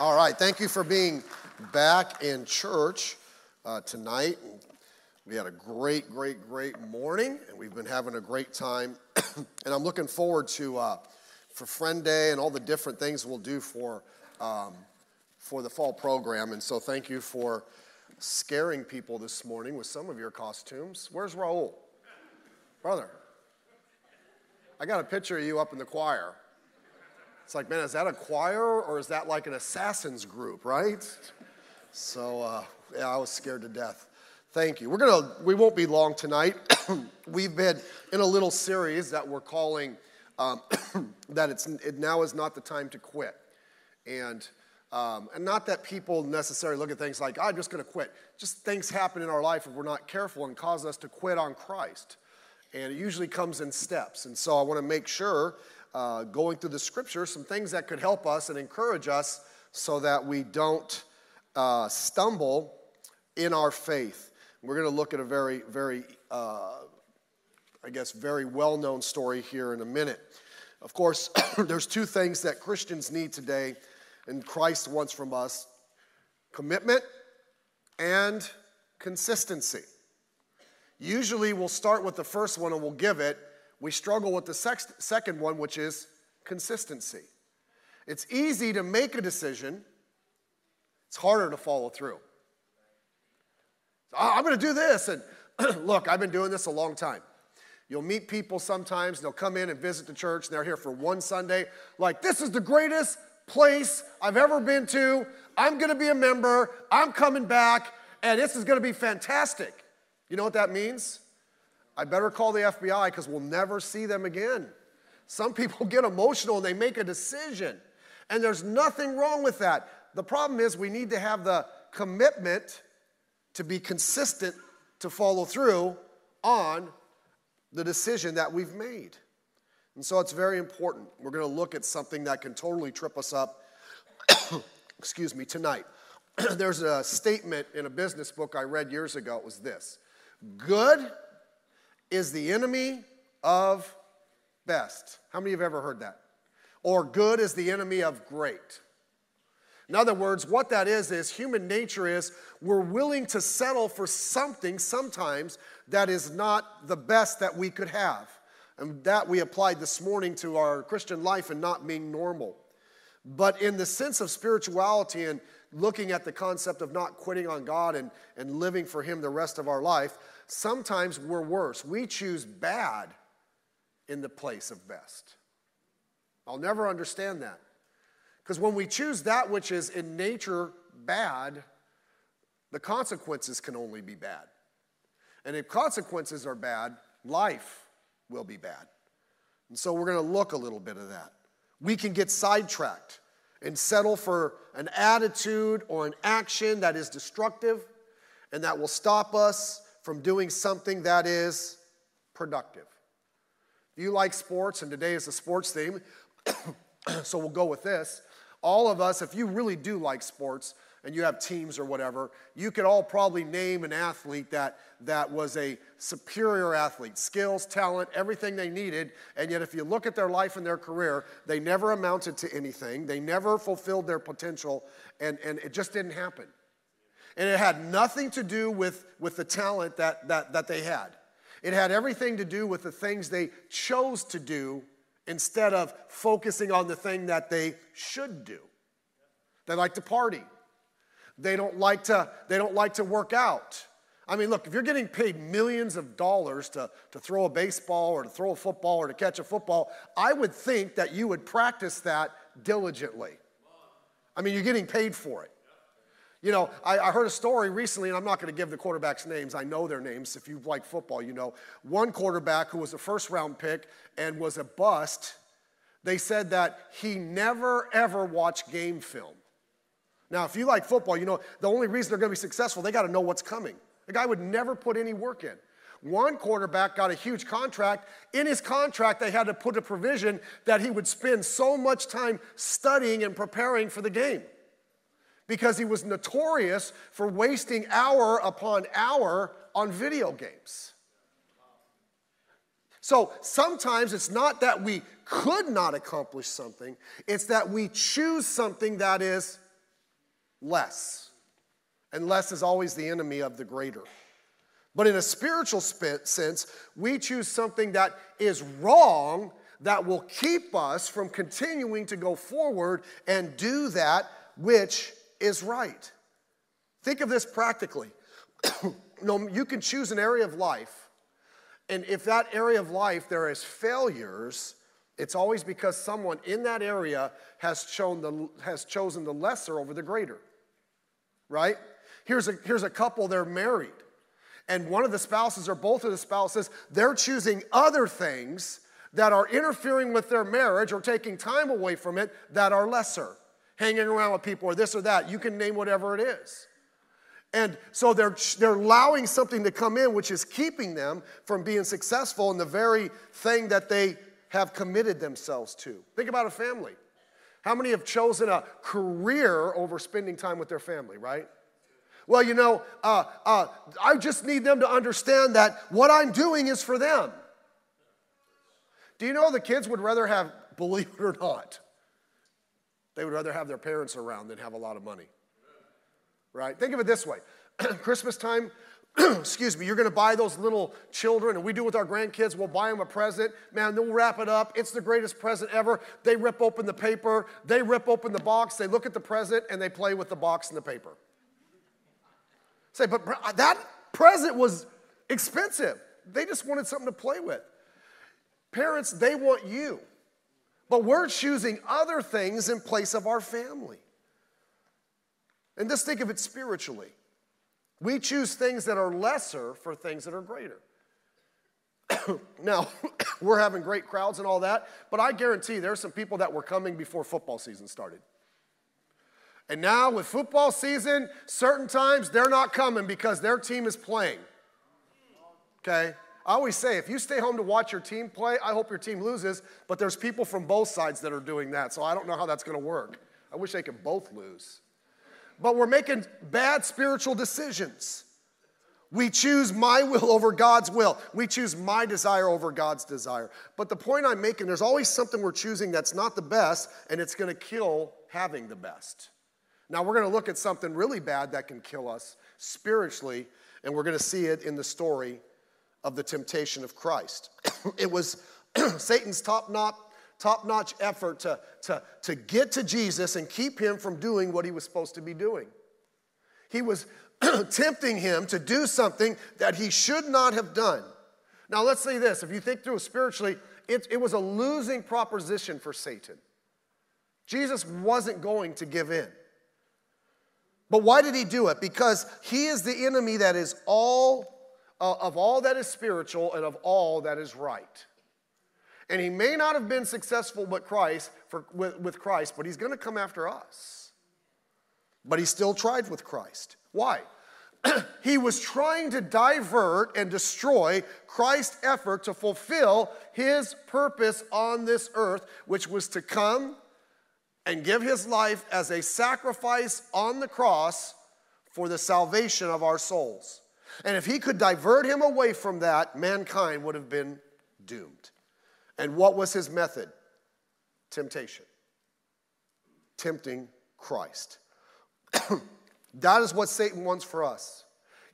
All right, thank you for being back in church uh, tonight. We had a great, great, great morning, and we've been having a great time. and I'm looking forward to uh, for Friend Day and all the different things we'll do for um, for the fall program. And so, thank you for scaring people this morning with some of your costumes. Where's Raul, brother? I got a picture of you up in the choir. It's like, man, is that a choir or is that like an assassins group, right? So, uh, yeah, I was scared to death. Thank you. We're gonna, we won't be long tonight. We've been in a little series that we're calling um, that it's it now is not the time to quit, and um, and not that people necessarily look at things like I'm just to quit. Just things happen in our life if we're not careful and cause us to quit on Christ, and it usually comes in steps. And so I want to make sure uh, going through the scripture, some things that could help us and encourage us so that we don't uh, stumble in our faith. We're going to look at a very, very, uh, I guess, very well known story here in a minute. Of course, there's two things that Christians need today and Christ wants from us commitment and consistency. Usually, we'll start with the first one and we'll give it we struggle with the second one, which is consistency. It's easy to make a decision, it's harder to follow through. I'm going to do this. And look, I've been doing this a long time. You'll meet people sometimes, they'll come in and visit the church, and they're here for one Sunday. Like, this is the greatest place I've ever been to. I'm going to be a member. I'm coming back, and this is going to be fantastic. You know what that means? I better call the FBI because we'll never see them again. Some people get emotional and they make a decision. And there's nothing wrong with that. The problem is we need to have the commitment to be consistent to follow through on the decision that we've made. And so it's very important. We're going to look at something that can totally trip us up, excuse me, tonight. There's a statement in a business book I read years ago. It was this Good is the enemy of best. How many of you have ever heard that? Or good is the enemy of great. In other words, what that is, is human nature is we're willing to settle for something sometimes that is not the best that we could have. And that we applied this morning to our Christian life and not being normal. But in the sense of spirituality and looking at the concept of not quitting on God and, and living for Him the rest of our life, sometimes we're worse. We choose bad in the place of best. I'll never understand that. Because when we choose that which is in nature bad, the consequences can only be bad. And if consequences are bad, life will be bad. And so we're going to look a little bit of that. We can get sidetracked and settle for an attitude or an action that is destructive and that will stop us from doing something that is productive. If you like sports, and today is a sports theme, so we'll go with this. All of us, if you really do like sports and you have teams or whatever, you could all probably name an athlete that, that was a superior athlete skills, talent, everything they needed. And yet, if you look at their life and their career, they never amounted to anything, they never fulfilled their potential, and, and it just didn't happen. And it had nothing to do with, with the talent that, that, that they had. It had everything to do with the things they chose to do instead of focusing on the thing that they should do. They like to party. They don't like to, they don't like to work out. I mean, look, if you're getting paid millions of dollars to, to throw a baseball or to throw a football or to catch a football, I would think that you would practice that diligently. I mean, you're getting paid for it. You know, I, I, heard a story recently, and I'm not going to give the quarterbacks' names. I know their names. If you like football, you know. One quarterback who was a first round pick and was a bust, they said that he never, ever watched game film. Now, if you like football, you know the only reason they're going to be successful, they got to know what's coming. The guy would never put any work in. One quarterback got a huge contract. In his contract, they had to put a provision that he would spend so much time studying and preparing for the game because he was notorious for wasting hour upon hour on video games. So sometimes it's not that we could not accomplish something, it's that we choose something that is less. And less is always the enemy of the greater. But in a spiritual sense, we choose something that is wrong that will keep us from continuing to go forward and do that which is right. Think of this practically. you, can choose an area of life, and if that area of life there is failures, it's always because someone in that area has, shown the, has chosen the lesser over the greater. Right? Here's a, here's a couple, they're married. And one of the spouses or both of the spouses, they're choosing other things that are interfering with their marriage or taking time away from it that are lesser. Hanging around with people or this or that. You can name whatever it is. And so they're, they're allowing something to come in which is keeping them from being successful in the very thing that they have committed themselves to. Think about a family. How many have chosen a career over spending time with their family, right? Well, you know, uh, uh, I just need them to understand that what I'm doing is for them. Do you know the kids would rather have, believe it or not, they would rather have their parents around than have a lot of money? Right? Think of it this way Christmas time, excuse me, you're gonna buy those little children, and we do with our grandkids, we'll buy them a present. Man, they'll wrap it up. It's the greatest present ever. They rip open the paper, they rip open the box, they look at the present, and they play with the box and the paper. Say, but uh, that present was expensive. They just wanted something to play with. Parents, they want you. But we're choosing other things in place of our family. And just think of it spiritually. We choose things that are lesser for things that are greater. now, we're having great crowds and all that, but I guarantee there are some people that were coming before football season started. And now, with football season, certain times they're not coming because their team is playing. Okay? I always say, if you stay home to watch your team play, I hope your team loses, but there's people from both sides that are doing that, so I don't know how that's gonna work. I wish they could both lose. But we're making bad spiritual decisions. We choose my will over God's will. We choose my desire over God's desire. But the point I'm making, there's always something we're choosing that's not the best, and it's gonna kill having the best. Now, we're gonna look at something really bad that can kill us spiritually, and we're gonna see it in the story of the temptation of Christ. it was Satan's top notch, top notch effort to, to, to get to Jesus and keep him from doing what he was supposed to be doing. He was tempting him to do something that he should not have done. Now, let's say this if you think through it spiritually, it, it was a losing proposition for Satan. Jesus wasn't going to give in. But why did he do it? Because he is the enemy that is all uh, of all that is spiritual and of all that is right. And he may not have been successful with Christ, for, with, with Christ, but he's going to come after us. But he still tried with Christ. Why? he was trying to divert and destroy Christ's effort to fulfill his purpose on this earth, which was to come and give his life as a sacrifice on the cross for the salvation of our souls. And if he could divert him away from that, mankind would have been doomed. And what was his method? Temptation. Tempting Christ. that is what Satan wants for us.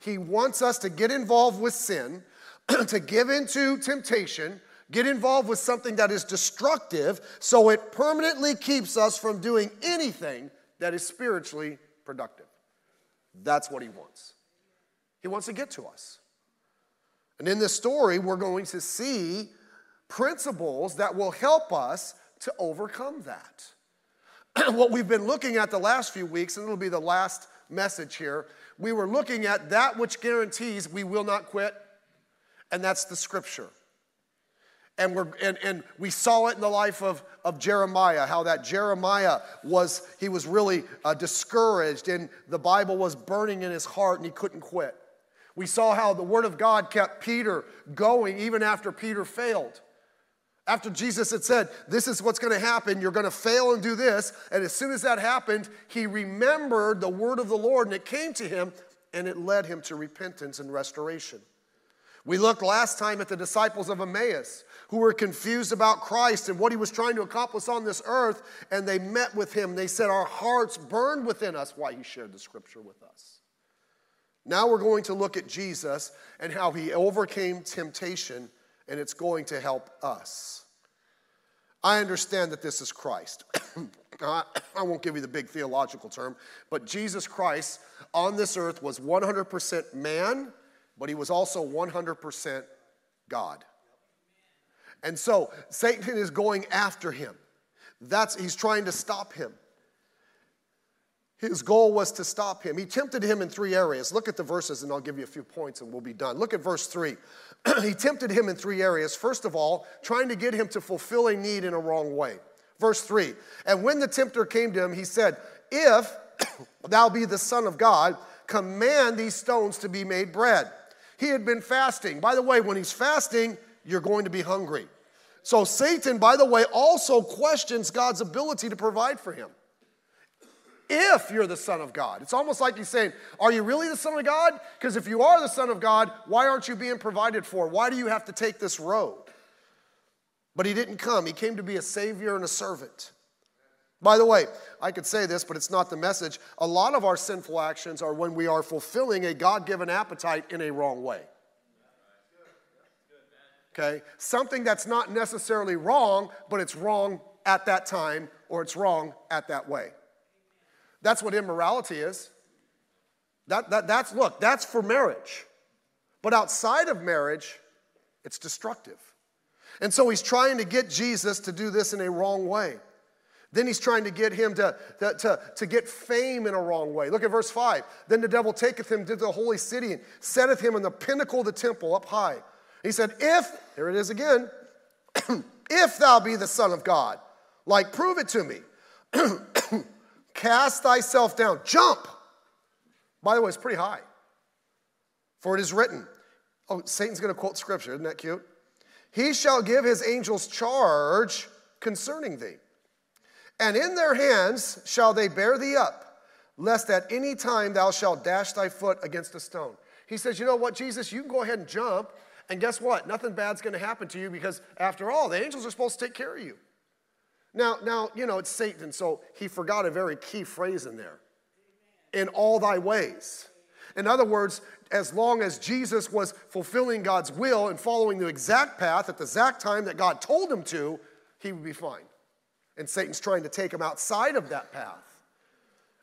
He wants us to get involved with sin, to give into temptation, get involved with something that is destructive, so it permanently keeps us from doing anything that is spiritually productive. That's what he wants. He wants to get to us. And in this story, we're going to see principles that will help us to overcome that. what we've been looking at the last few weeks, and it'll be the last message here, we were looking at that which guarantees we will not quit, and that's the scripture. And, we're, and, and we saw it in the life of, of Jeremiah, how that Jeremiah was, he was really uh, discouraged, and the Bible was burning in his heart, and he couldn't quit. We saw how the Word of God kept Peter going even after Peter failed. After Jesus had said, This is what's going to happen, you're going to fail and do this. And as soon as that happened, he remembered the Word of the Lord and it came to him and it led him to repentance and restoration. We looked last time at the disciples of Emmaus who were confused about Christ and what he was trying to accomplish on this earth, and they met with him. They said, Our hearts burned within us while he shared the scripture with us. Now we're going to look at Jesus and how he overcame temptation, and it's going to help us. I understand that this is Christ. I won't give you the big theological term, but Jesus Christ on this earth was 100% man, but he was also 100% God. And so Satan is going after him. That's he's trying to stop him. His goal was to stop him. He tempted him in three areas. Look at the verses and I'll give you a few points and we'll be done. Look at verse 3. he tempted him in three areas. First of all, trying to get him to fulfill a need in a wrong way. Verse 3 And when the tempter came to him, he said, If thou be the Son of God, command these stones to be made bread. He had been fasting. By the way, when he's fasting, you're going to be hungry. So Satan, by the way, also questions God's ability to provide for him. If you're the Son of God, it's almost like he's saying, Are you really the Son of God? Because if you are the Son of God, why aren't you being provided for? Why do you have to take this road? But he didn't come. He came to be a Savior and a servant. By the way, I could say this, but it's not the message. A lot of our sinful actions are when we are fulfilling a God given appetite in a wrong way. Okay? Something that's not necessarily wrong, but it's wrong at that time or it's wrong at that way. That's what immorality is. That, that, that's, look, that's for marriage. But outside of marriage, it's destructive. And so he's trying to get Jesus to do this in a wrong way. Then he's trying to get him to, to, to, to, get fame in a wrong way. Look at verse 5. Then the devil taketh him to the holy city and setteth him in the pinnacle of the temple up high. He said, If, here it is again, if thou be the Son of God, like prove it to me. Cast thyself down, jump. By the way, it's pretty high. For it is written, oh, Satan's going to quote scripture, isn't that cute? He shall give his angels charge concerning thee and in their hands shall they bear thee up, lest at any time thou shalt dash thy foot against a stone. He says, You know what, Jesus, you can go ahead and jump, and guess what? Nothing bad's gonna happen to you because, after all, the angels are supposed to take care of you. Now, now, you know, it's Satan, so he forgot a very key phrase in there. In all thy ways. In other words, as long as Jesus was fulfilling God's will and following the exact path at the exact time that God told him to, he would be fine. And Satan's trying to take him outside of that path.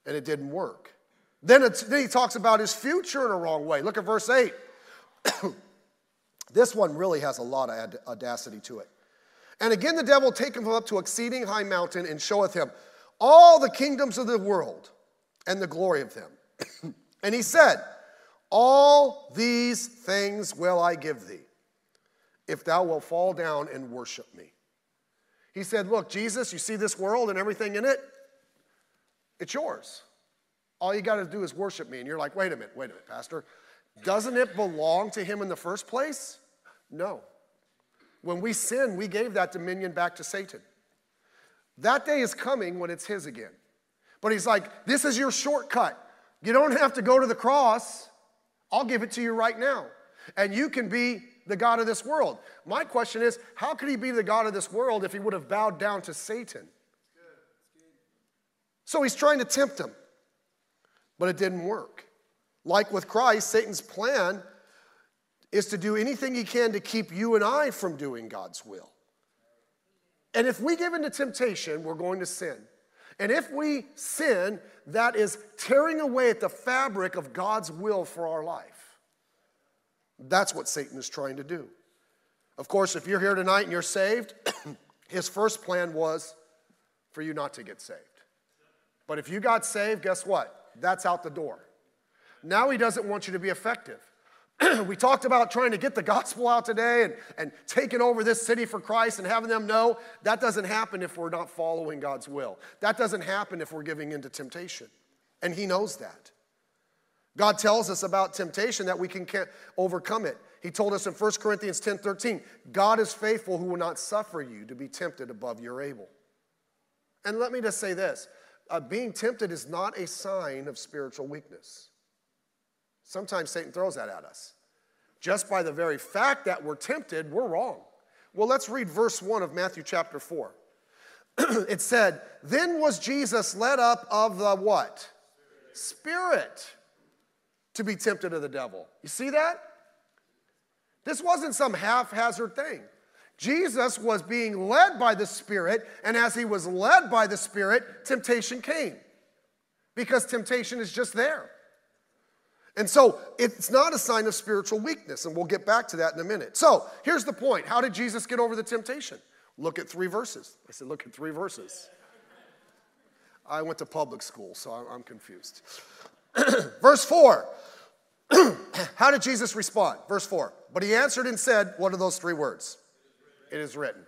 And it didn't work. Then, then he talks about his future in a wrong way. Look at verse 8. this one really has a lot of audacity to it. And again, the devil taketh him up to exceeding high mountain and showeth him all the kingdoms of the world and the glory of them. and he said, All these things will I give thee, if thou wilt fall down and worship me. He said, Look, Jesus, you see this world and everything in it? It's yours. All you got to do is worship me. And you're like, Wait a minute, wait a minute, Pastor. Doesn't it belong to him in the first place? No. When we sin, we gave that dominion back to Satan. That day is coming when it's his again. But he's like, This is your shortcut. You don't have to go to the cross. I'll give it to you right now. And you can be the God of this world. My question is how could he be the God of this world if he would have bowed down to Satan? So he's trying to tempt him, but it didn't work. Like with Christ, Satan's plan is to do anything he can to keep you and I from doing God's will. And if we give into temptation, we're going to sin. And if we sin, that is tearing away at the fabric of God's will for our life. That's what Satan is trying to do. Of course, if you're here tonight and you're saved, his first plan was for you not to get saved. But if you got saved, guess what? That's out the door. Now he doesn't want you to be effective. we talked about trying to get the gospel out today and, and taking over this city for Christ and having them know that doesn't happen if we're not following God's will. That doesn't happen if we're giving into temptation. And he knows that. God tells us about temptation that we can overcome it. He told us in 1 Corinthians 10 13, God is faithful who will not suffer you to be tempted above your able. And let me just say this uh, being tempted is not a sign of spiritual weakness. Sometimes Satan throws that at us. Just by the very fact that we're tempted, we're wrong. Well, let's read verse 1 of Matthew chapter 4. it said, Then was Jesus led up of the what? Spirit to be tempted of the devil. You see that? This wasn't some haphazard thing. Jesus was being led by the Spirit, and as he was led by the Spirit, temptation came. Because temptation is just there. And so it's not a sign of spiritual weakness, and we'll get back to that in a minute. So here's the point How did Jesus get over the temptation? Look at three verses. I said, Look at three verses. I went to public school, so I'm confused. Verse 4. How did Jesus respond? Verse 4. But he answered and said, What are those three words? It is written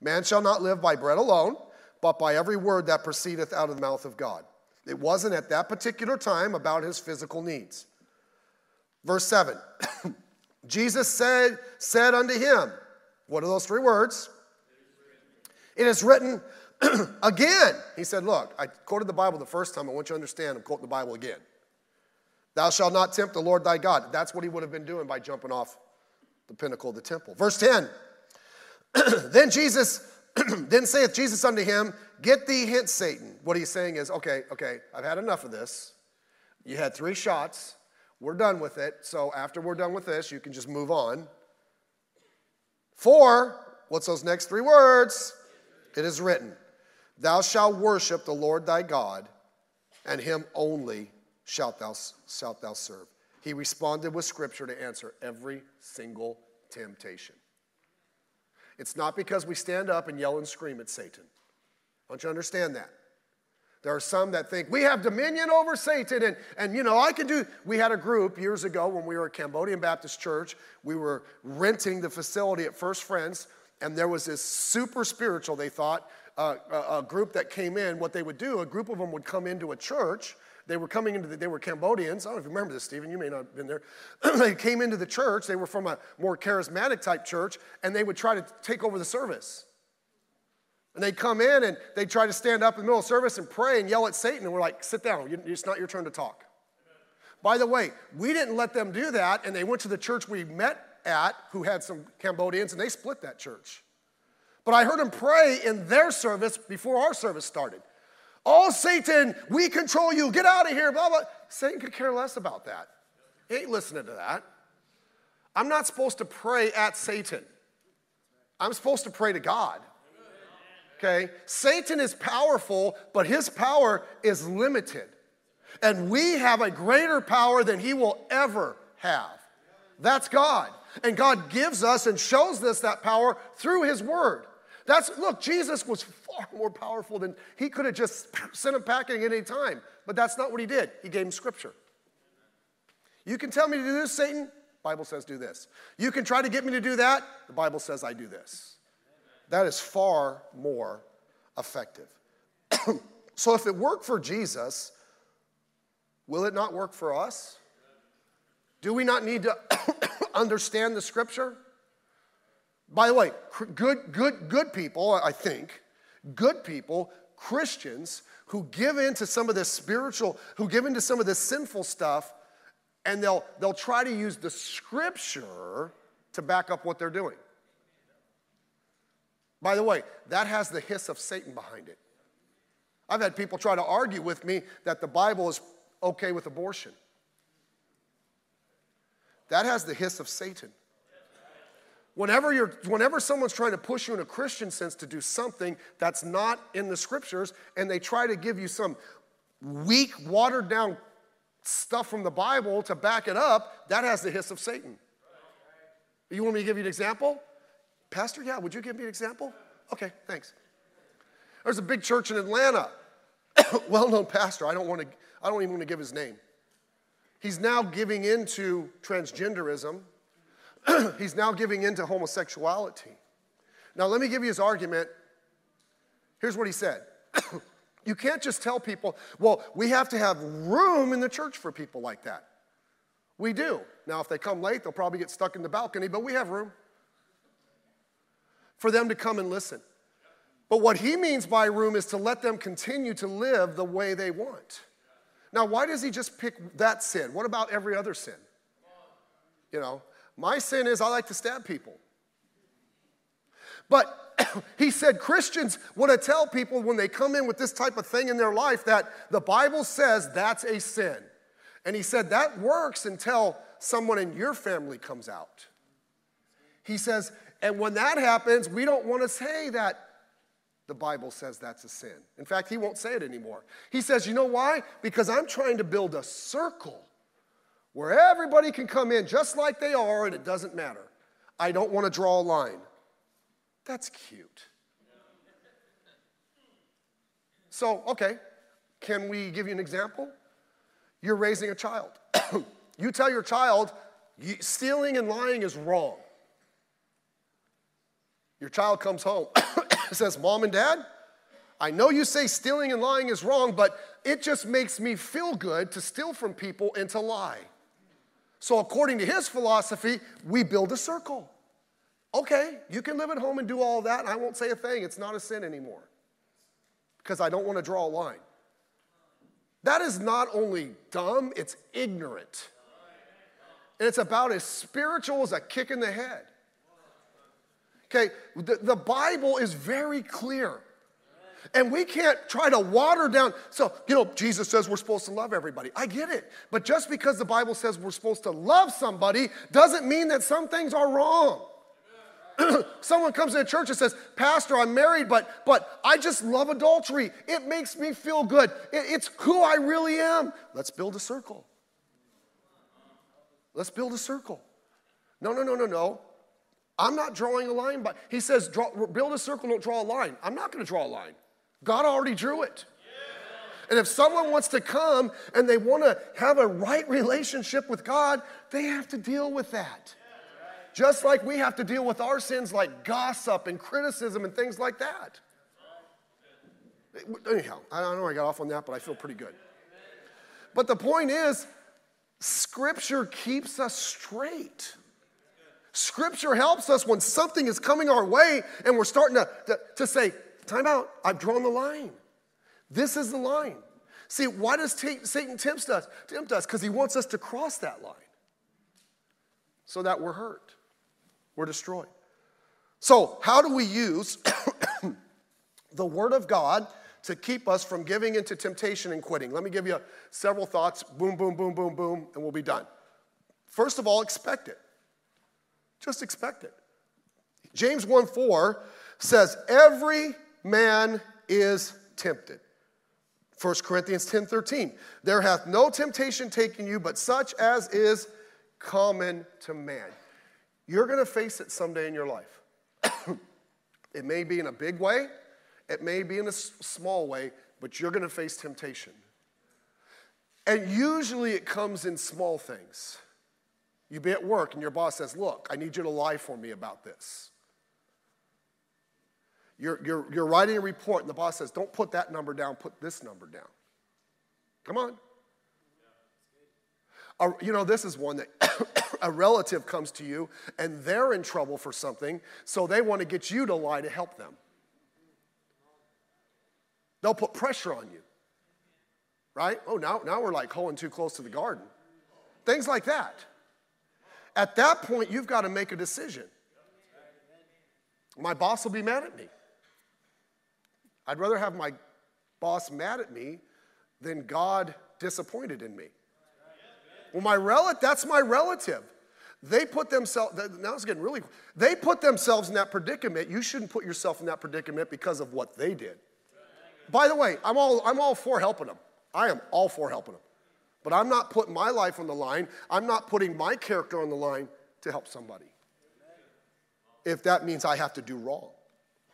Man shall not live by bread alone, but by every word that proceedeth out of the mouth of God. It wasn't at that particular time about his physical needs. Verse 7 Jesus said, said unto him, What are those three words? It is written again. He said, Look, I quoted the Bible the first time. I want you to understand I'm quoting the Bible again. Thou shalt not tempt the Lord thy God. That's what he would have been doing by jumping off the pinnacle of the temple. Verse 10 Then Jesus, then saith Jesus unto him, Get thee hence, Satan. What he's saying is, Okay, okay, I've had enough of this. You had three shots. We're done with it. So after we're done with this, you can just move on. For, what's those next three words? It is written, Thou shalt worship the Lord thy God, and him only shalt thou, shalt thou serve. He responded with scripture to answer every single temptation. It's not because we stand up and yell and scream at Satan. I want you understand that. There are some that think we have dominion over Satan, and, and you know, I can do. We had a group years ago when we were at Cambodian Baptist Church. We were renting the facility at First Friends, and there was this super spiritual, they thought, uh, a, a group that came in. What they would do, a group of them would come into a church they were coming into the, they were Cambodians. I don't know if you remember this, Stephen. You may not have been there. they came into the church. They were from a more charismatic type church, and they would try to take over the service. And they'd come in and they'd try to stand up in the middle of service and pray and yell at Satan. And we're like, sit down. It's not your turn to talk. By the way, we didn't let them do that. And they went to the church we met at, who had some Cambodians, and they split that church. But I heard them pray in their service before our service started. Oh, Satan, we control you. Get out of here. Blah, blah. Satan could care less about that. He ain't listening to that. I'm not supposed to pray at Satan. I'm supposed to pray to God. Okay? Satan is powerful, but his power is limited. And we have a greater power than he will ever have. That's God. And God gives us and shows us that power through his word. That's, look, Jesus was far more powerful than he could have just sent him packing at any time. But that's not what he did. He gave him scripture. You can tell me to do this, Satan. Bible says do this. You can try to get me to do that. The Bible says I do this. That is far more effective. so if it worked for Jesus, will it not work for us? Do we not need to understand the scripture? By the way, good, good, good people, I think, good people, Christians who give in to some of this spiritual, who give into some of this sinful stuff, and they'll, they'll try to use the scripture to back up what they're doing. By the way, that has the hiss of Satan behind it. I've had people try to argue with me that the Bible is okay with abortion. That has the hiss of Satan. Whenever, you're, whenever someone's trying to push you in a Christian sense to do something that's not in the scriptures, and they try to give you some weak, watered down stuff from the Bible to back it up, that has the hiss of Satan. You want me to give you an example? Pastor, yeah, would you give me an example? Okay, thanks. There's a big church in Atlanta, well known pastor. I don't, want to, I don't even want to give his name. He's now giving into transgenderism he's now giving in to homosexuality. Now, let me give you his argument. Here's what he said You can't just tell people, well, we have to have room in the church for people like that. We do. Now, if they come late, they'll probably get stuck in the balcony, but we have room for them to come and listen. But what he means by room is to let them continue to live the way they want. Now, why does he just pick that sin? What about every other sin? You know, my sin is I like to stab people. But he said Christians want to tell people when they come in with this type of thing in their life that the Bible says that's a sin. And he said that works until someone in your family comes out. He says, and when that happens, we don't want to say that the Bible says that's a sin. In fact, he won't say it anymore. He says, you know why? Because I'm trying to build a circle where everybody can come in just like they are and it doesn't matter. I don't want to draw a line. That's cute. So, okay, can we give you an example? You're raising a child. you tell your child stealing and lying is wrong. Your child comes home, says, Mom and Dad, I know you say stealing and lying is wrong, but it just makes me feel good to steal from people and to lie. So, according to his philosophy, we build a circle. Okay, you can live at home and do all that, and I won't say a thing. It's not a sin anymore because I don't want to draw a line. That is not only dumb, it's ignorant. And it's about as spiritual as a kick in the head. Okay, the, the Bible is very clear. And we can't try to water down. So, you know, Jesus says we're supposed to love everybody. I get it. But just because the Bible says we're supposed to love somebody doesn't mean that some things are wrong. Someone comes to church and says, Pastor, I'm married, but, but I just love adultery. It makes me feel good. It, it's who I really am. Let's build a circle. Let's build a circle. No, no, no, no, no. I'm not drawing a line, but he says, draw, build a circle, don't draw a line. I'm not going to draw a line. God already drew it. And if someone wants to come and they want to have a right relationship with God, they have to deal with that. Just like we have to deal with our sins like gossip and criticism and things like that. Anyhow, I don't know I got off on that, but I feel pretty good. But the point is, Scripture keeps us straight. Scripture helps us when something is coming our way and we're starting to, to, to say, time out, I've drawn the line. This is the line. See, why does Satan tempt us? Tempt us because he wants us to cross that line so that we're hurt, we're destroyed. So, how do we use the Word of God to keep us from giving into temptation and quitting? Let me give you several thoughts. Boom, boom, boom, boom, boom, and we'll be done. First of all, expect it. Just expect it. James 1 4 says, Every man is tempted. 1 Corinthians 10 13, there hath no temptation taken you, but such as is common to man. You're going to face it someday in your life. it may be in a big way, it may be in a small way, but you're going to face temptation. And usually it comes in small things. You be at work and your boss says, Look, I need you to lie for me about this. You're, you're, you're writing a report and the boss says, Don't put that number down, put this number down. Come on. Uh, you know, this is one that a relative comes to you and they're in trouble for something, so they want to get you to lie to help them. They'll put pressure on you. Right? Oh, now, now we're like hoeing too close to the garden. Things like that. At that point, you've got to make a decision. My boss will be mad at me. I'd rather have my boss mad at me than God disappointed in me. Well, my relative, that's my relative. They put themselves, now it's getting really, they put themselves in that predicament. You shouldn't put yourself in that predicament because of what they did. By the way, I'm all, I'm all for helping them. I am all for helping them. But I'm not putting my life on the line. I'm not putting my character on the line to help somebody. If that means I have to do wrong.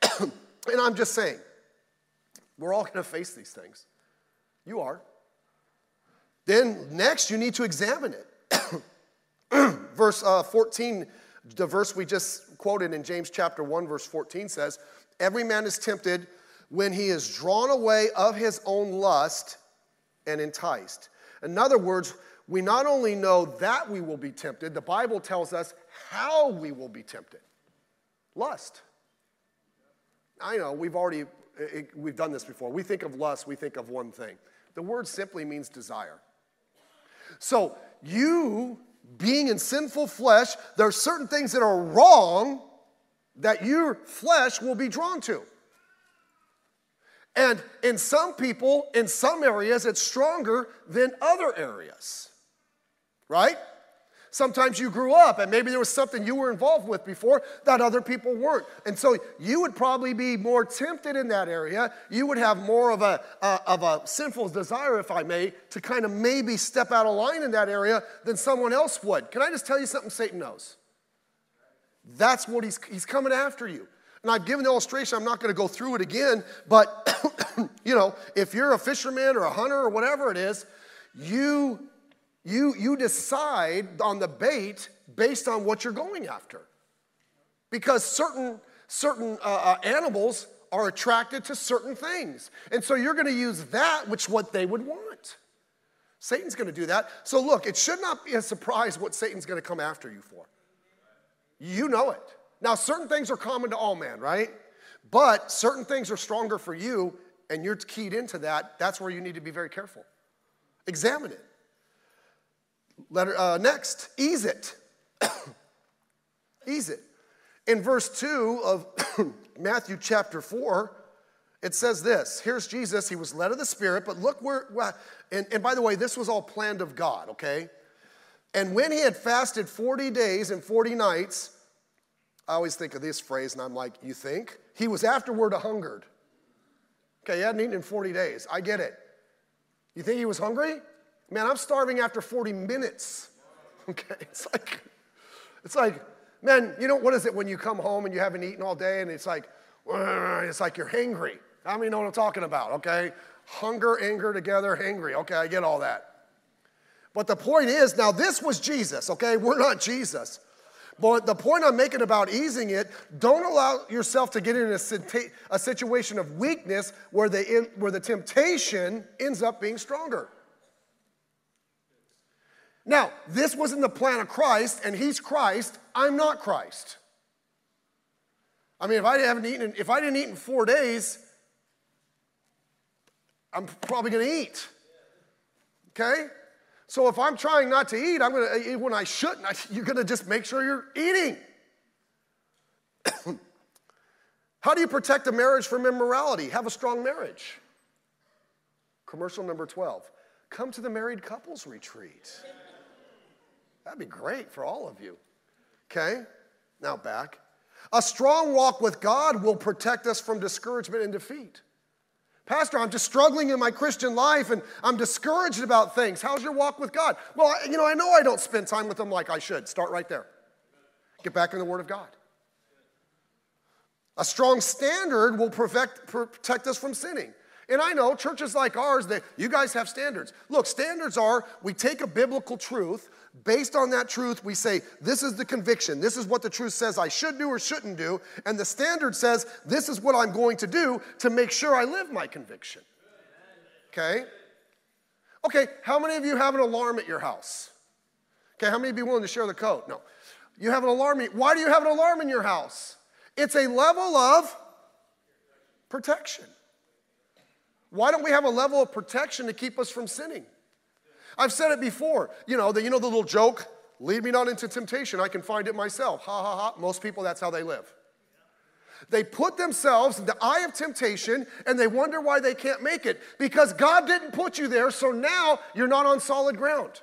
and I'm just saying, we're all going to face these things. You are. Then next, you need to examine it. verse uh, 14, the verse we just quoted in James chapter 1, verse 14 says, Every man is tempted when he is drawn away of his own lust and enticed. In other words, we not only know that we will be tempted, the Bible tells us how we will be tempted lust. I know we've already we've done this before. We think of lust, we think of one thing. The word simply means desire. So, you being in sinful flesh, there are certain things that are wrong that your flesh will be drawn to. And in some people, in some areas, it's stronger than other areas, right? Sometimes you grew up and maybe there was something you were involved with before that other people weren't. And so you would probably be more tempted in that area. You would have more of a, of a sinful desire, if I may, to kind of maybe step out of line in that area than someone else would. Can I just tell you something Satan knows? That's what he's, he's coming after you. And I've given the illustration, I'm not going to go through it again, but you know, if you're a fisherman or a hunter or whatever it is, you you, you decide on the bait based on what you're going after. Because certain, certain uh, uh, animals are attracted to certain things. And so you're going to use that, which what they would want. Satan's going to do that. So look, it should not be a surprise what Satan's going to come after you for. You know it. Now, certain things are common to all men, right? But certain things are stronger for you, and you're keyed into that. That's where you need to be very careful. Examine it. Letter, uh, next, ease it. ease it. In verse 2 of Matthew chapter 4, it says this Here's Jesus. He was led of the Spirit, but look where, and, and by the way, this was all planned of God, okay? And when he had fasted 40 days and 40 nights, I always think of this phrase, and I'm like, you think? He was afterward a hungered. Okay, he hadn't eaten in 40 days. I get it. You think he was hungry? Man, I'm starving after 40 minutes. Okay, it's like, it's like, man, you know, what is it when you come home and you haven't eaten all day and it's like, it's like you're hangry. How many know what I'm talking about, okay? Hunger, anger together, hangry. Okay, I get all that. But the point is, now this was Jesus, okay? We're not Jesus. But the point I'm making about easing it, don't allow yourself to get in a, a situation of weakness where the, where the temptation ends up being stronger. Now, this wasn't the plan of Christ, and He's Christ. I'm not Christ. I mean, if I haven't eaten, if I didn't eat in four days, I'm probably going to eat. Okay? So if I'm trying not to eat, I'm going to uh, eat when I shouldn't. You're going to just make sure you're eating. How do you protect a marriage from immorality? Have a strong marriage. Commercial number 12. Come to the married couples retreat. That'd be great for all of you. Okay, now back. A strong walk with God will protect us from discouragement and defeat. Pastor, I'm just struggling in my Christian life and I'm discouraged about things. How's your walk with God? Well, you know, I know I don't spend time with Him like I should. Start right there. Get back in the Word of God. A strong standard will protect, protect us from sinning. And I know churches like ours, that you guys have standards. Look, standards are we take a biblical truth, Based on that truth, we say, This is the conviction. This is what the truth says I should do or shouldn't do. And the standard says, This is what I'm going to do to make sure I live my conviction. Okay? Okay, how many of you have an alarm at your house? Okay, how many of you willing to share the code? No. You have an alarm. Why do you have an alarm in your house? It's a level of protection. Why don't we have a level of protection to keep us from sinning? I've said it before. You know, the, you know the little joke, lead me not into temptation, I can find it myself. Ha ha ha. Most people, that's how they live. They put themselves in the eye of temptation and they wonder why they can't make it because God didn't put you there, so now you're not on solid ground.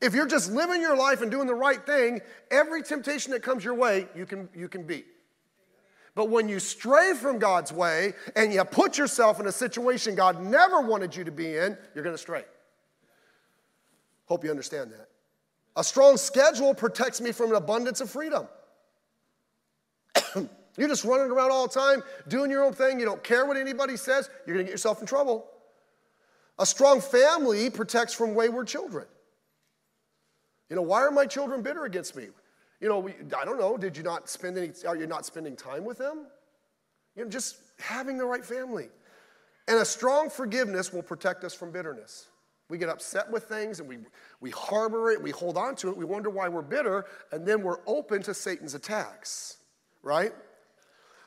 If you're just living your life and doing the right thing, every temptation that comes your way, you can, you can beat. But when you stray from God's way and you put yourself in a situation God never wanted you to be in, you're going to stray. Hope you understand that. A strong schedule protects me from an abundance of freedom. You're just running around all the time, doing your own thing. You don't care what anybody says. You're going to get yourself in trouble. A strong family protects from wayward children. You know, why are my children bitter against me? You know, we, I don't know. Did you not spend any, are you not spending time with them? You know, just having the right family. And a strong forgiveness will protect us from bitterness. We get upset with things and we, we harbor it, we hold on to it, we wonder why we're bitter, and then we're open to Satan's attacks, right?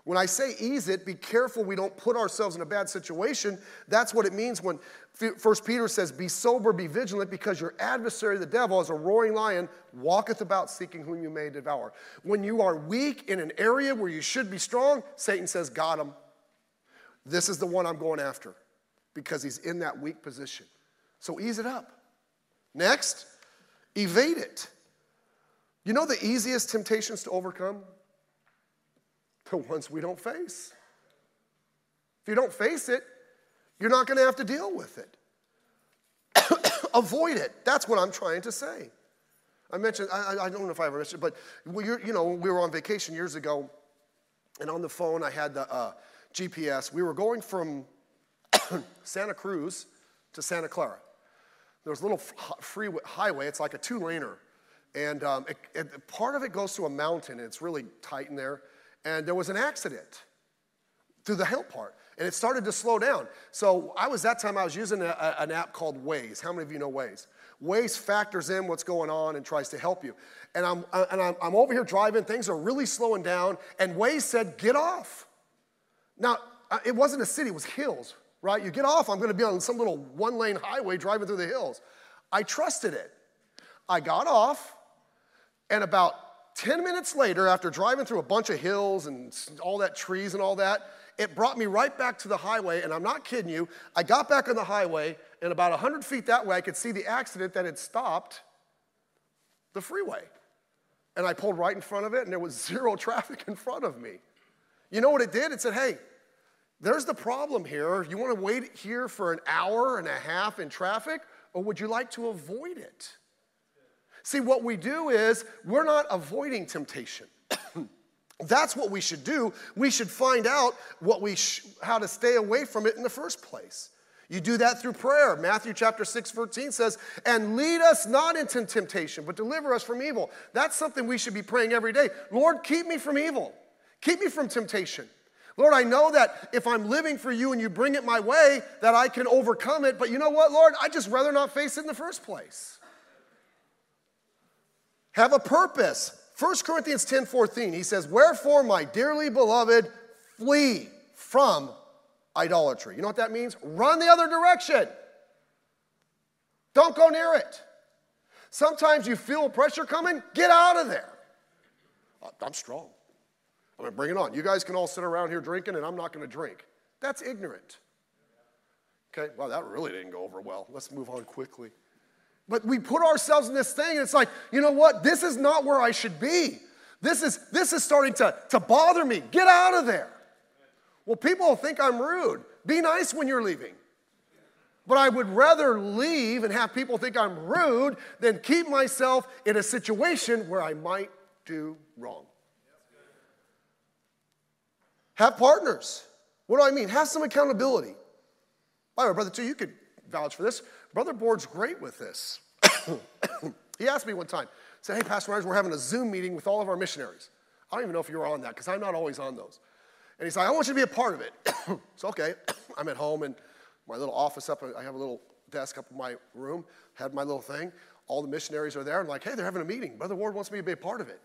When I say ease it, be careful we don't put ourselves in a bad situation. That's what it means when First Peter says, Be sober, be vigilant, because your adversary, the devil, as a roaring lion, walketh about seeking whom you may devour. When you are weak in an area where you should be strong, Satan says, Got him. This is the one I'm going after because he's in that weak position. So ease it up. Next, evade it. You know the easiest temptations to overcome? The ones we don't face. If you don't face it, you're not going to have to deal with it. Avoid it. That's what I'm trying to say. I mentioned, I, I don't know if I ever mentioned, but you know, we were on vacation years ago, and on the phone I had the uh, GPS. We were going from Santa Cruz to Santa Clara. There was a little free highway. It's like a two-laner, and um, it, it, part of it goes to a mountain. And it's really tight in there. And there was an accident through the hill part, and it started to slow down. So I was that time I was using a, a, an app called Waze. How many of you know Waze? Waze factors in what's going on and tries to help you. And I'm and I'm, I'm over here driving. Things are really slowing down, and Waze said, "Get off." Now it wasn't a city; it was hills right? You get off, I'm gonna be on some little one lane highway driving through the hills. I trusted it. I got off, and about 10 minutes later, after driving through a bunch of hills and all that trees and all that, it brought me right back to the highway, and I'm not kidding you. I got back on the highway, and about 100 feet that way, I could see the accident that had stopped the freeway. And I pulled right in front of it, and there was zero traffic in front of me. You know what it did? It said, hey, there's the problem here. You want to wait here for an hour and a half in traffic, or would you like to avoid it? See, what we do is we're not avoiding temptation. That's what we should do. We should find out what we sh- how to stay away from it in the first place. You do that through prayer. Matthew chapter 6, 13 says, And lead us not into temptation, but deliver us from evil. That's something we should be praying every day. Lord, keep me from evil. Keep me from temptation. Lord, I know that if I'm living for you and you bring it my way, that I can overcome it. But you know what, Lord? I'd just rather not face it in the first place. Have a purpose. 1 Corinthians 10 14, he says, Wherefore, my dearly beloved, flee from idolatry. You know what that means? Run the other direction. Don't go near it. Sometimes you feel pressure coming, get out of there. I'm strong. I'm going to bring it on. You guys can all sit around here drinking, and I'm not going to drink. That's ignorant. Okay, well, that really didn't go over well. Let's move on quickly. But we put ourselves in this thing, and it's like, you know what? This is not where I should be. This is, this is starting to, to bother me. Get out of there. Well, people think I'm rude. Be nice when you're leaving. But I would rather leave and have people think I'm rude than keep myself in a situation where I might do wrong. Have partners. What do I mean? Have some accountability. By the way, Brother Two, you could vouch for this. Brother Ward's great with this. he asked me one time, said, Hey, Pastor Meyers, we're having a Zoom meeting with all of our missionaries. I don't even know if you were on that because I'm not always on those. And he's like, I want you to be a part of it. so, okay, I'm at home and my little office up, I have a little desk up in my room, had my little thing. All the missionaries are there. I'm like, hey, they're having a meeting. Brother Ward wants me to be a part of it.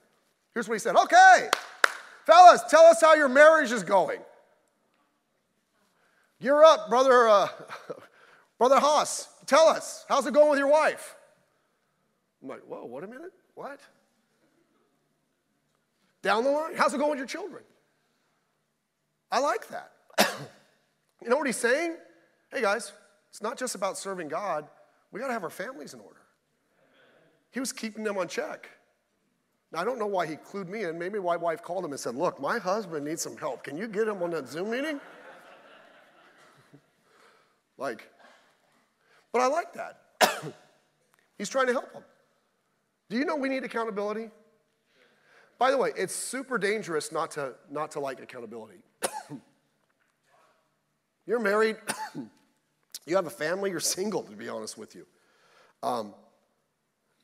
Here's what he said Okay, Fellas, tell us how your marriage is going. You're up, brother, uh, brother Haas. Tell us, how's it going with your wife? I'm like, whoa, what a minute? What? Down the line, how's it going with your children? I like that. you know what he's saying? Hey guys, it's not just about serving God, we got to have our families in order. He was keeping them on check. Now, I don't know why he clued me in. Maybe my wife called him and said, Look, my husband needs some help. Can you get him on that Zoom meeting? like, but I like that. He's trying to help him. Do you know we need accountability? By the way, it's super dangerous not to, not to like accountability. you're married, you have a family, you're single, to be honest with you. Um,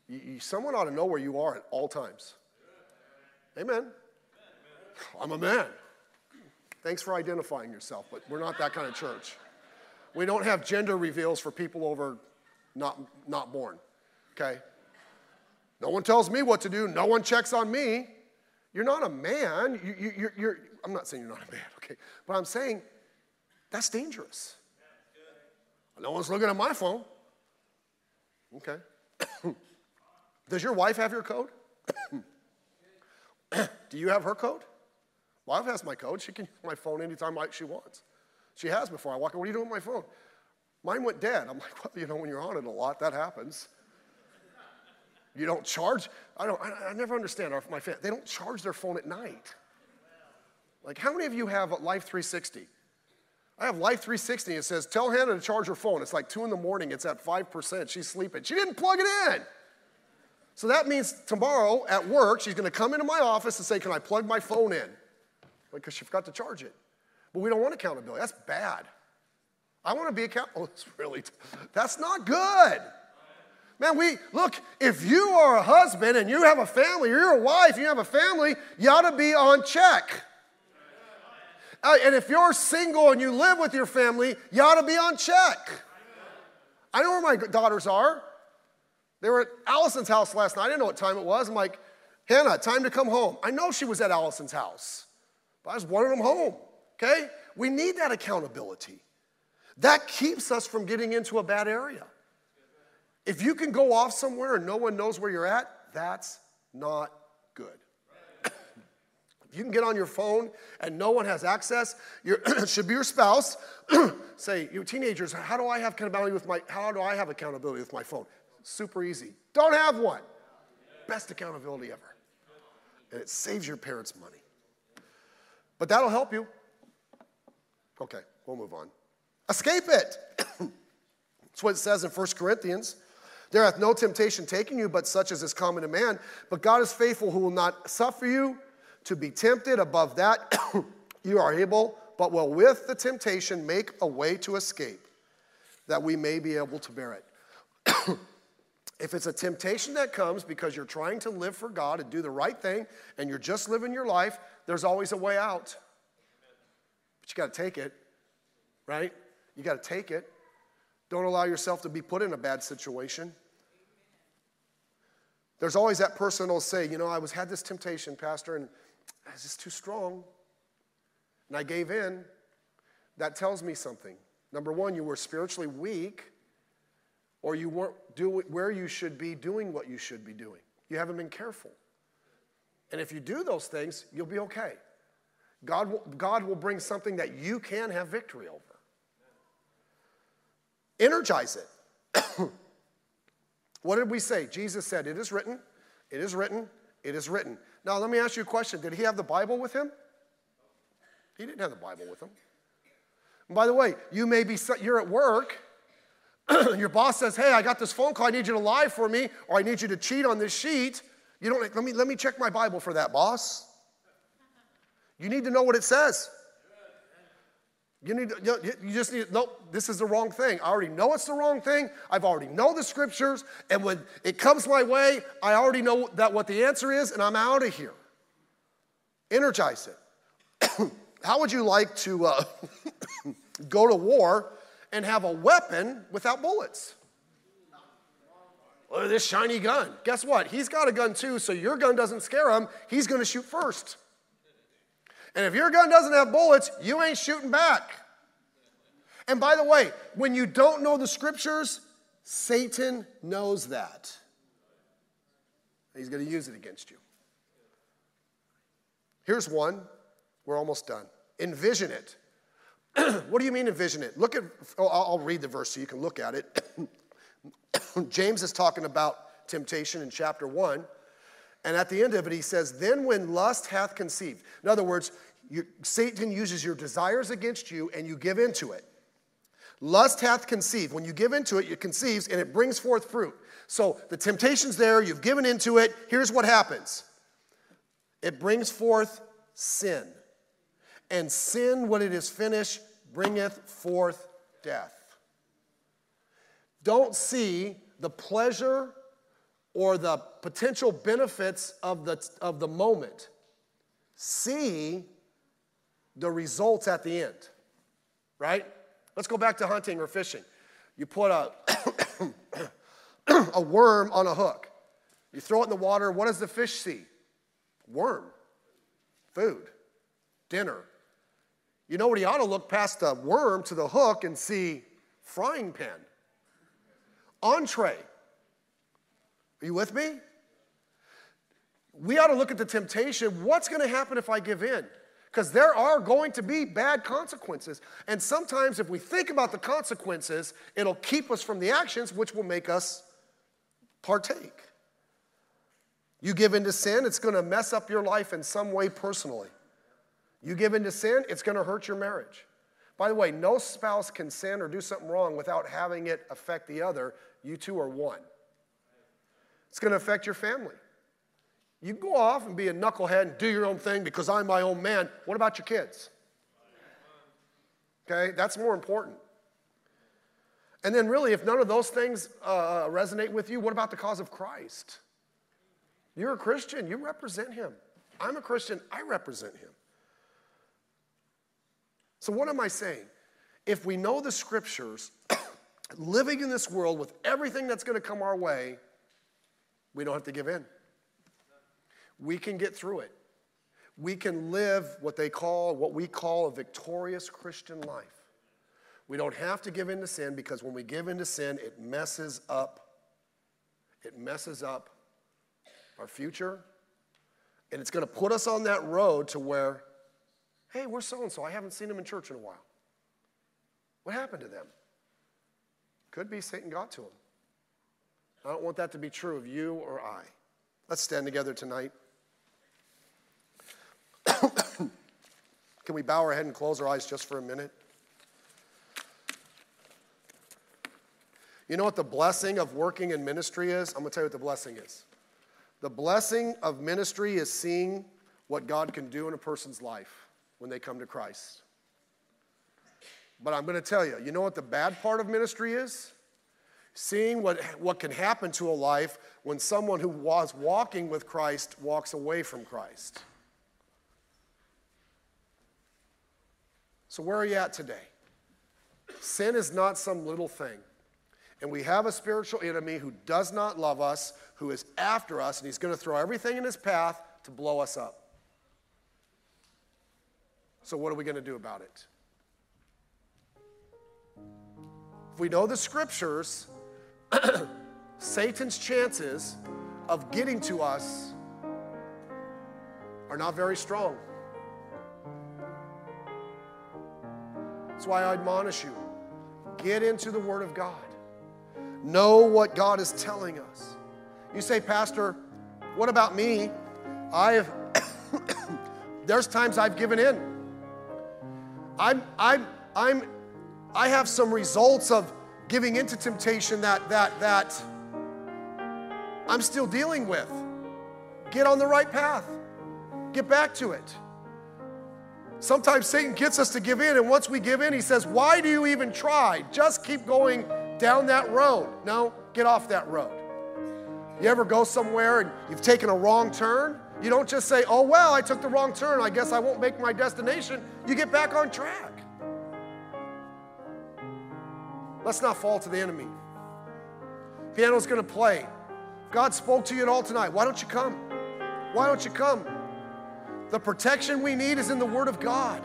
you, you, someone ought to know where you are at all times. Amen. I'm a man. Thanks for identifying yourself, but we're not that kind of church. We don't have gender reveals for people over not, not born, okay? No one tells me what to do. No one checks on me. You're not a man. You, you, you're, you're, I'm not saying you're not a man, okay? But I'm saying that's dangerous. No one's looking at my phone. Okay. Does your wife have your code? Do you have her code? My wife has my code. She can use my phone anytime she wants. She has before. I walk in, what are you doing with my phone? Mine went dead. I'm like, well, you know, when you're on it a lot, that happens. You don't charge. I don't. I, I never understand our, my family. They don't charge their phone at night. Like, how many of you have Life 360? I have Life 360. It says, tell Hannah to charge her phone. It's like two in the morning. It's at five percent. She's sleeping. She didn't plug it in. So that means tomorrow at work, she's going to come into my office and say, "Can I plug my phone in?" Because she forgot to charge it. But we don't want accountability. That's bad. I want to be accountable. Oh, it's really, that's not good. Man, we look, if you are a husband and you have a family, or you're a wife, you have a family, you ought to be on check. Uh, and if you're single and you live with your family, you ought to be on check. I know where my daughters are. They were at Allison's house last night. I didn't know what time it was. I'm like, Hannah, time to come home. I know she was at Allison's house, but I just wanted them home, okay? We need that accountability. That keeps us from getting into a bad area. If you can go off somewhere and no one knows where you're at, that's not good. if you can get on your phone and no one has access, you should be your spouse. Say, you teenagers, how do I have accountability with my how do I have accountability with my phone? Super easy. Don't have one. Best accountability ever. And it saves your parents money. But that'll help you. Okay, we'll move on. Escape it. That's what it says in 1 Corinthians. There hath no temptation taken you, but such as is common to man. But God is faithful, who will not suffer you to be tempted above that you are able, but will with the temptation make a way to escape, that we may be able to bear it. if it's a temptation that comes because you're trying to live for God and do the right thing, and you're just living your life, there's always a way out. But you got to take it, right? You got to take it. Don't allow yourself to be put in a bad situation. There's always that person who'll say, You know, I was had this temptation, Pastor, and it's just too strong. And I gave in. That tells me something. Number one, you were spiritually weak, or you weren't doing where you should be doing what you should be doing. You haven't been careful. And if you do those things, you'll be okay. God will, God will bring something that you can have victory over. Energize it. what did we say? Jesus said, It is written, it is written, it is written. Now, let me ask you a question. Did he have the Bible with him? He didn't have the Bible with him. And by the way, you may be, you're at work, your boss says, Hey, I got this phone call, I need you to lie for me, or I need you to cheat on this sheet. You don't, let me, let me check my Bible for that, boss. You need to know what it says. You need to, you just need, nope, this is the wrong thing. I already know it's the wrong thing. I've already know the scriptures. And when it comes my way, I already know that what the answer is, and I'm out of here. Energize it. How would you like to uh, go to war and have a weapon without bullets? Look at this shiny gun. Guess what? He's got a gun too, so your gun doesn't scare him. He's going to shoot first. And if your gun doesn't have bullets, you ain't shooting back. And by the way, when you don't know the scriptures, Satan knows that. He's going to use it against you. Here's one. We're almost done. Envision it. what do you mean envision it? Look at, oh, I'll read the verse so you can look at it. James is talking about temptation in chapter 1. And at the end of it, he says, Then when lust hath conceived. In other words, you, Satan uses your desires against you and you give into it. Lust hath conceived. When you give into it, it conceives and it brings forth fruit. So the temptation's there, you've given into it. Here's what happens it brings forth sin. And sin, when it is finished, bringeth forth death. Don't see the pleasure or the potential benefits of the, of the moment. See the results at the end, right? Let's go back to hunting or fishing. You put a, a worm on a hook, you throw it in the water. What does the fish see? Worm, food. dinner. You know what? He ought to look past the worm to the hook and see frying pan, entree. Are you with me? We ought to look at the temptation. What's going to happen if I give in? because there are going to be bad consequences. And sometimes, if we think about the consequences, it'll keep us from the actions which will make us partake. You give in to sin, it's going to mess up your life in some way personally. You give in to sin, it's going to hurt your marriage. By the way, no spouse can sin or do something wrong without having it affect the other. You two are one. It's going to affect your family. You go off and be a knucklehead and do your own thing because I'm my own man. What about your kids? Okay, that's more important. And then, really, if none of those things uh, resonate with you, what about the cause of Christ? You're a Christian, you represent Him. I'm a Christian, I represent Him. So, what am I saying? If we know the scriptures, living in this world with everything that's going to come our way, we don't have to give in we can get through it. We can live what they call, what we call a victorious Christian life. We don't have to give in to sin because when we give in to sin, it messes up. It messes up our future. And it's going to put us on that road to where, hey, we're so and so. I haven't seen them in church in a while. What happened to them? Could be Satan got to them. I don't want that to be true of you or I. Let's stand together tonight. Can we bow our head and close our eyes just for a minute? You know what the blessing of working in ministry is? I'm going to tell you what the blessing is. The blessing of ministry is seeing what God can do in a person's life when they come to Christ. But I'm going to tell you, you know what the bad part of ministry is? Seeing what, what can happen to a life when someone who was walking with Christ walks away from Christ. So, where are you at today? Sin is not some little thing. And we have a spiritual enemy who does not love us, who is after us, and he's going to throw everything in his path to blow us up. So, what are we going to do about it? If we know the scriptures, Satan's chances of getting to us are not very strong. That's why I admonish you get into the Word of God, know what God is telling us. You say, Pastor, what about me? I've, there's times I've given in. I'm, I'm, I'm, I have some results of giving into temptation that, that, that I'm still dealing with. Get on the right path. Get back to it. Sometimes Satan gets us to give in, and once we give in, he says, Why do you even try? Just keep going down that road. No, get off that road. You ever go somewhere and you've taken a wrong turn? You don't just say, Oh, well, I took the wrong turn. I guess I won't make my destination. You get back on track. Let's not fall to the enemy. Piano's gonna play. God spoke to you at all tonight. Why don't you come? Why don't you come? The protection we need is in the Word of God.